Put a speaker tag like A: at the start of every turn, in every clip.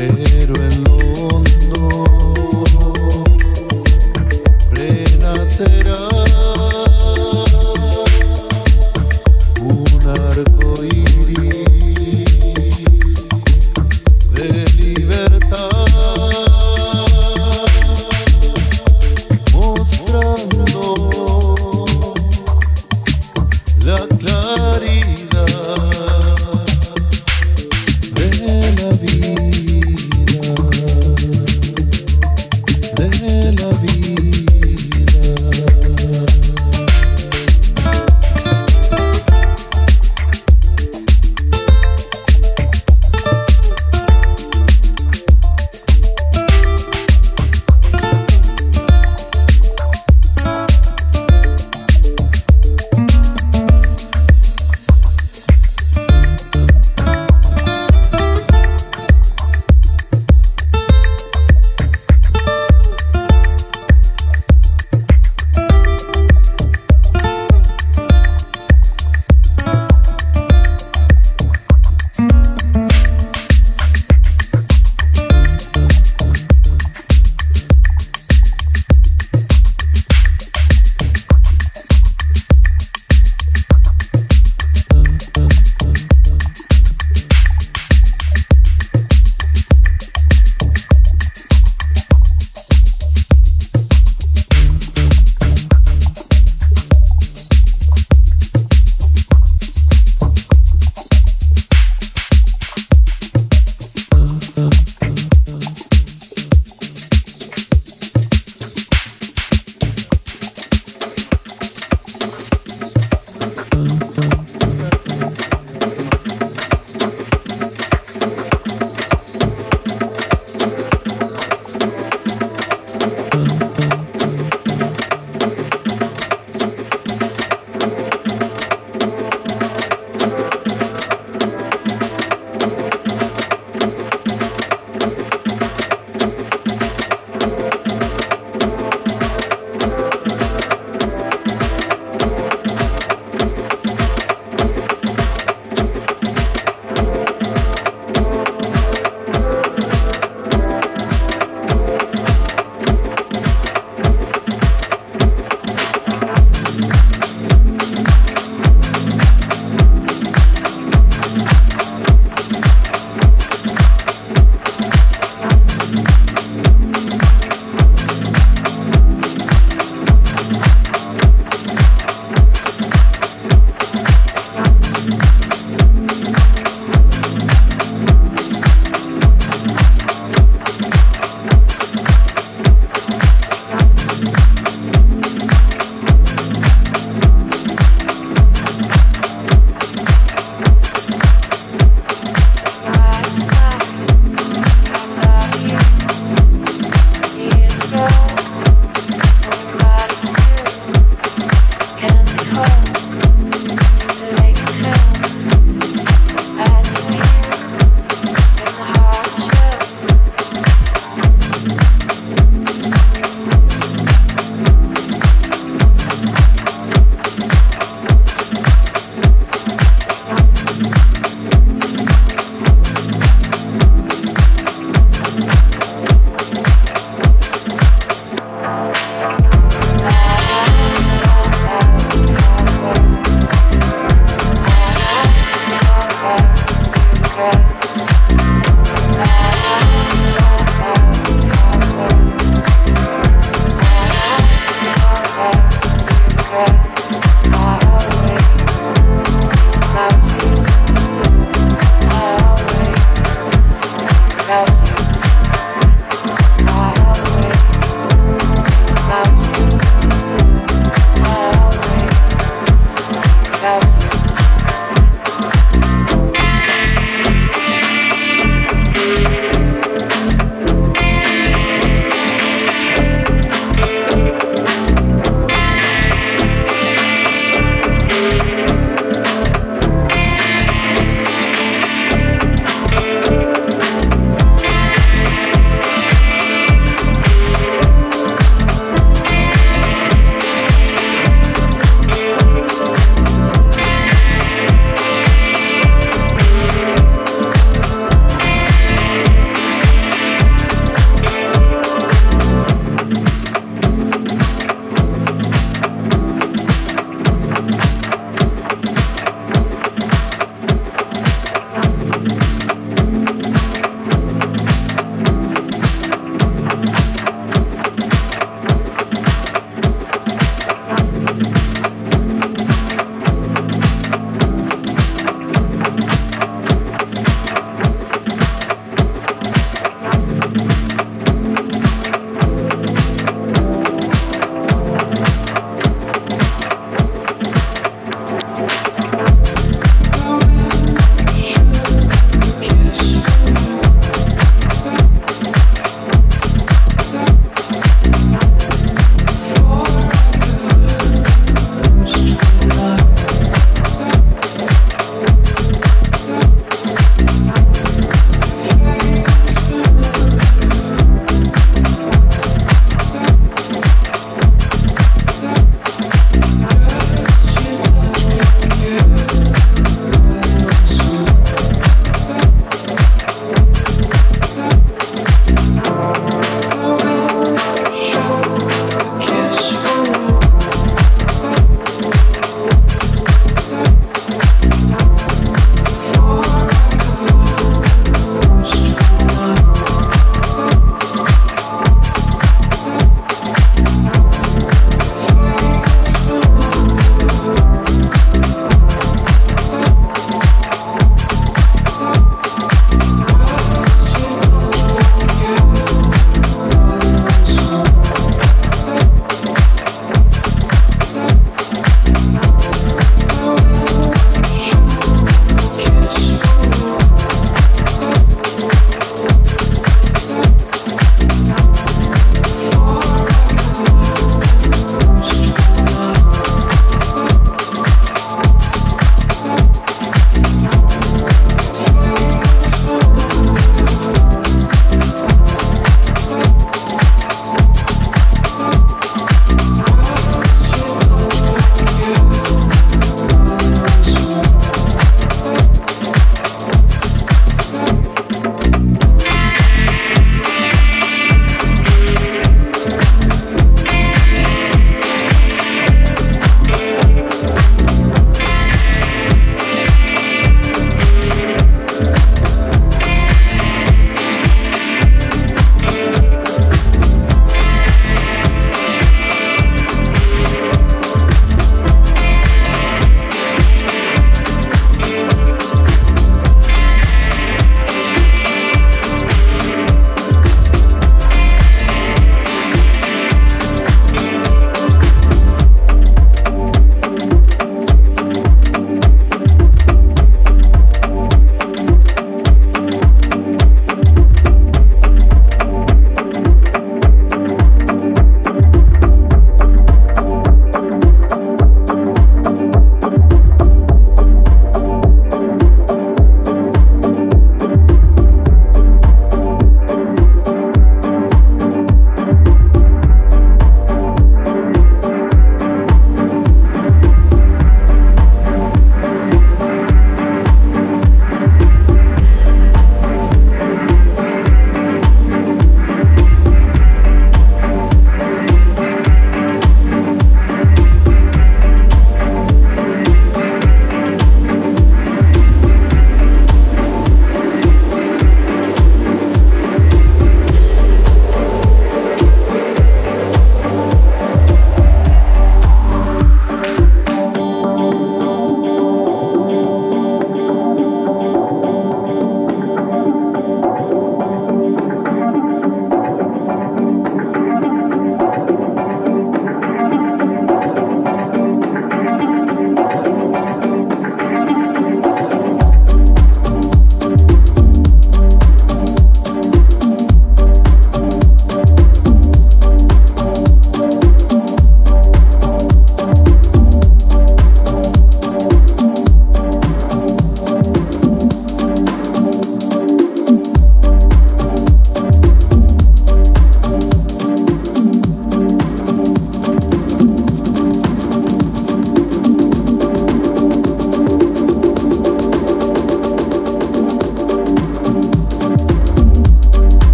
A: en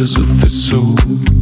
B: matters of the soul.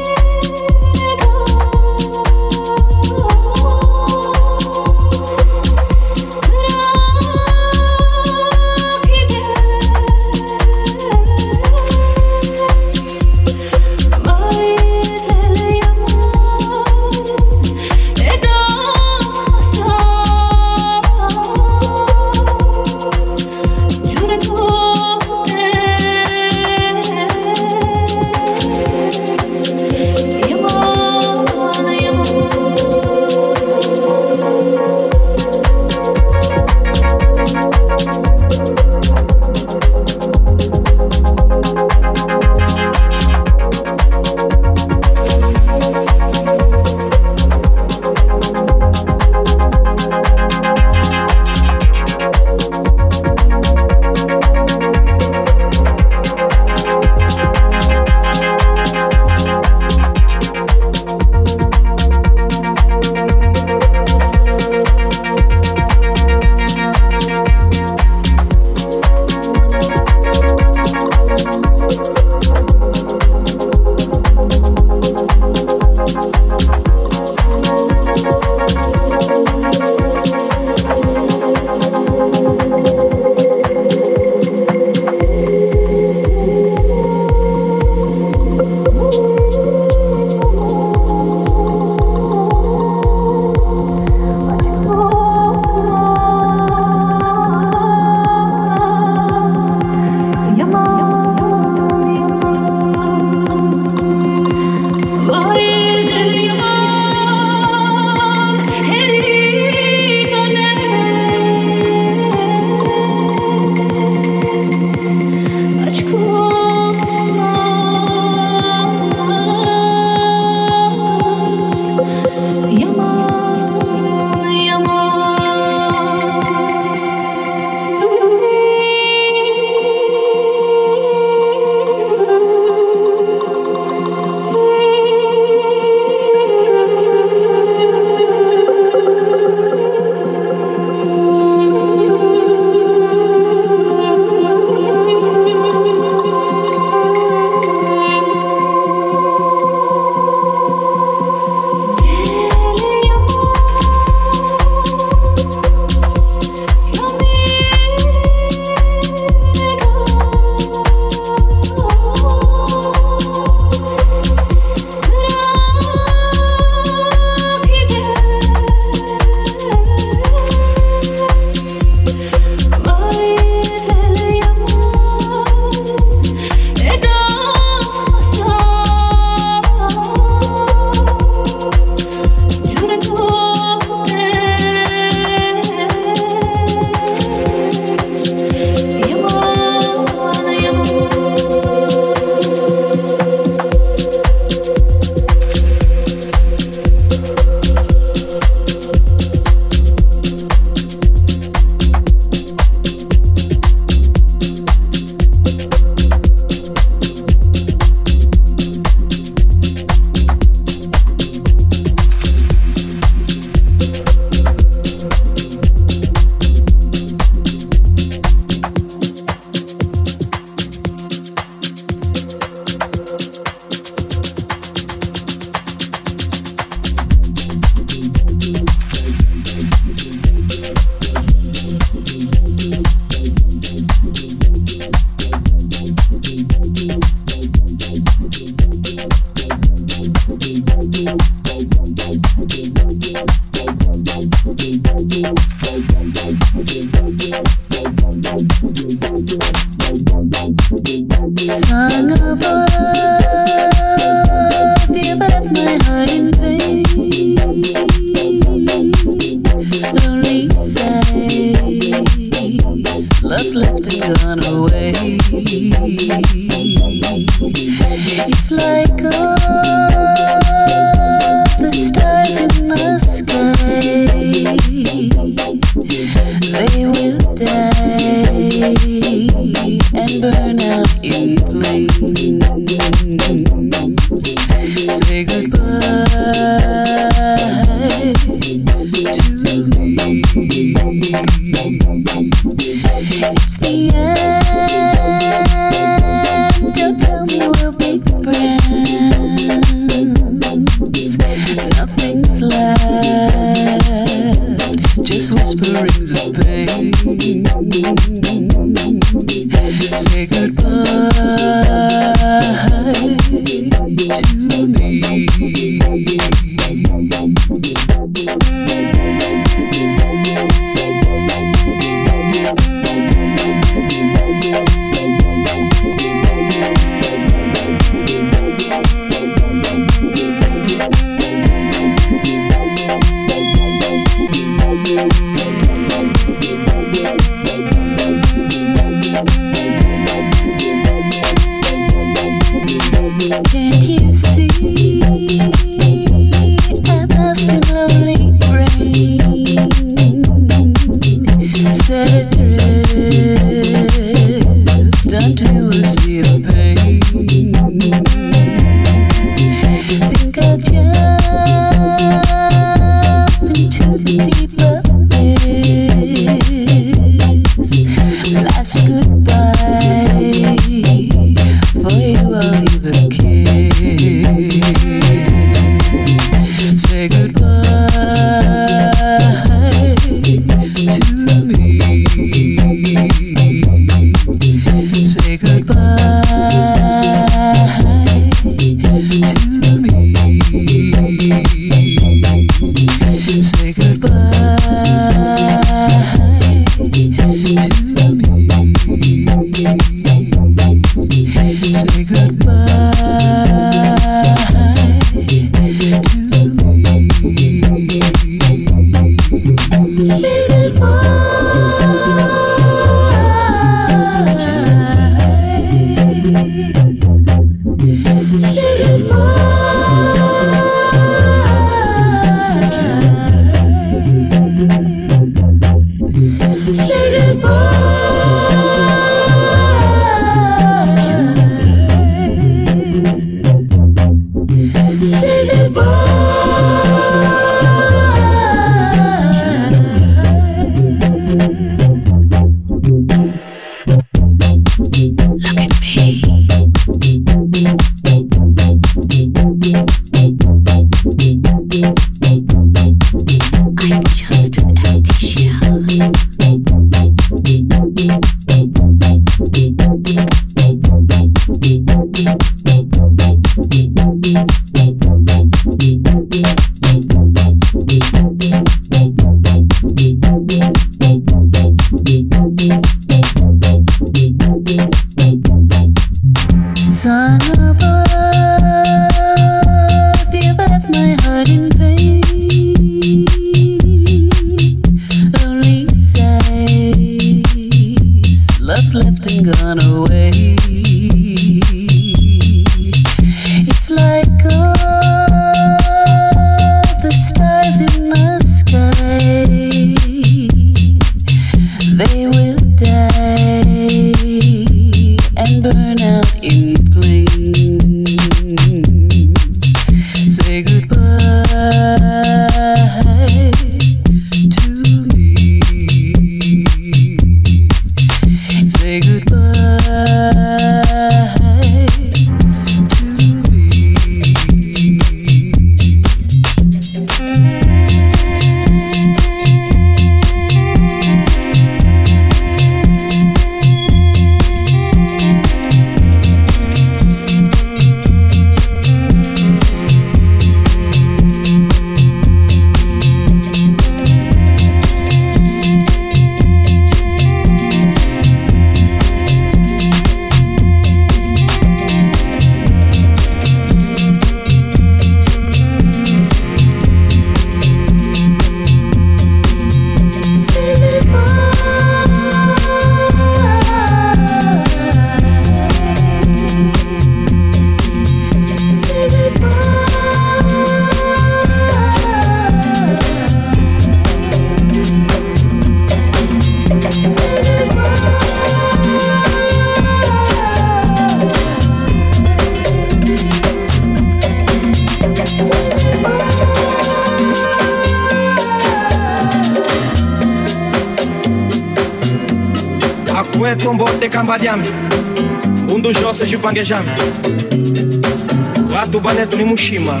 B: Banetu ni mushima.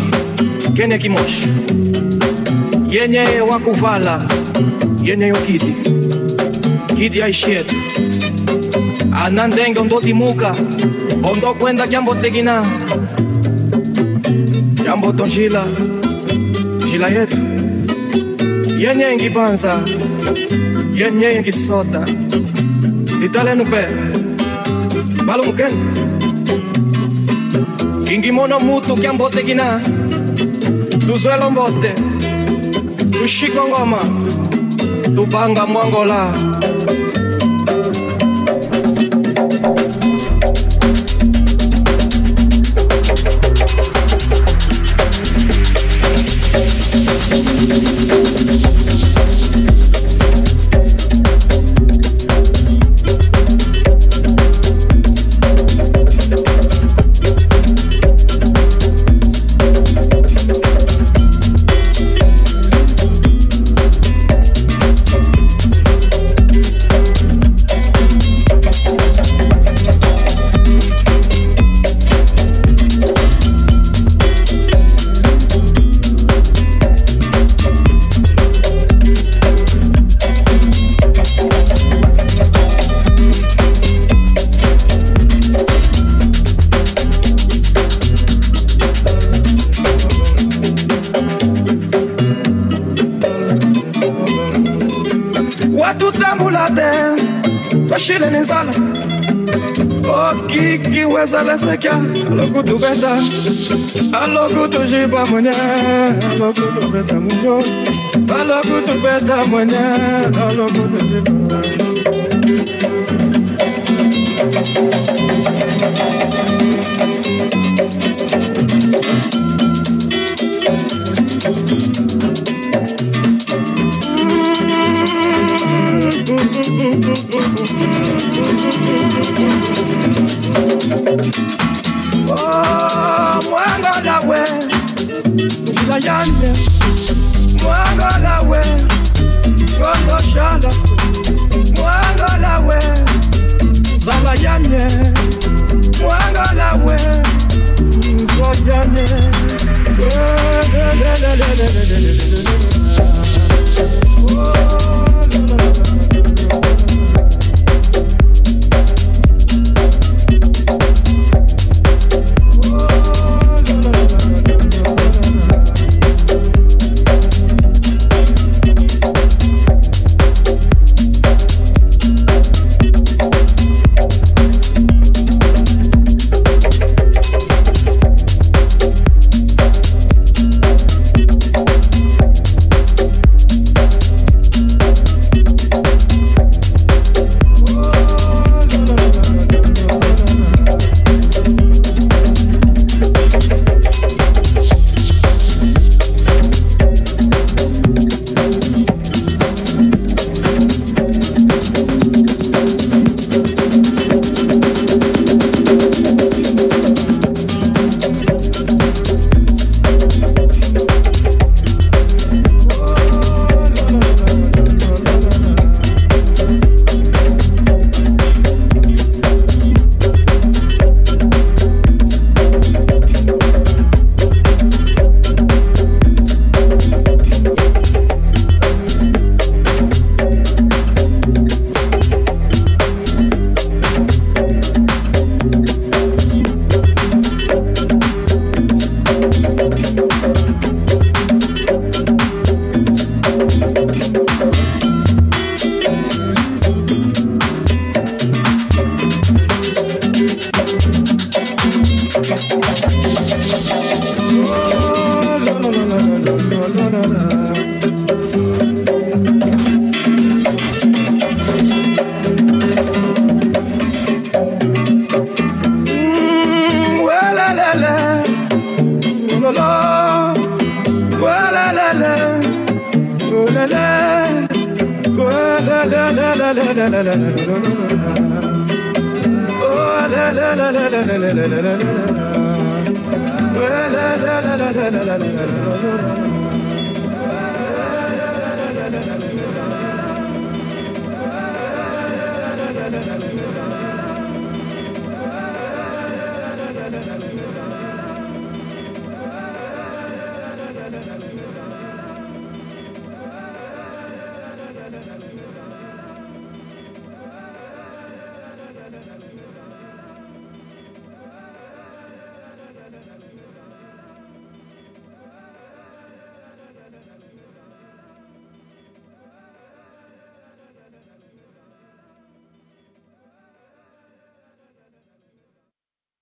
B: Kene kimoshi. Yenye wakuvala yenye yokidi kidi. Aishietu anandenge ondotimuka ondokwenda kyambotekina kyamboto njila. Njila yetu. Yenye ngibanza yenye ngisota italenu pe balumukeni kingimono mutu kyambotekina tuzwelo mbote tushiko ngoma. Tupanga mwangola twashile ni nzala okikiweza lesekya alokutubeta alokutujiba mwenye. Alokutubeta munyo alokutubeta mwenye. Alokutujiba Oh, mwanga lawe njila yanye mwanga lawe ngondo shala mwanga lawe zala yanye mwanga lawe nzo yanye Oh,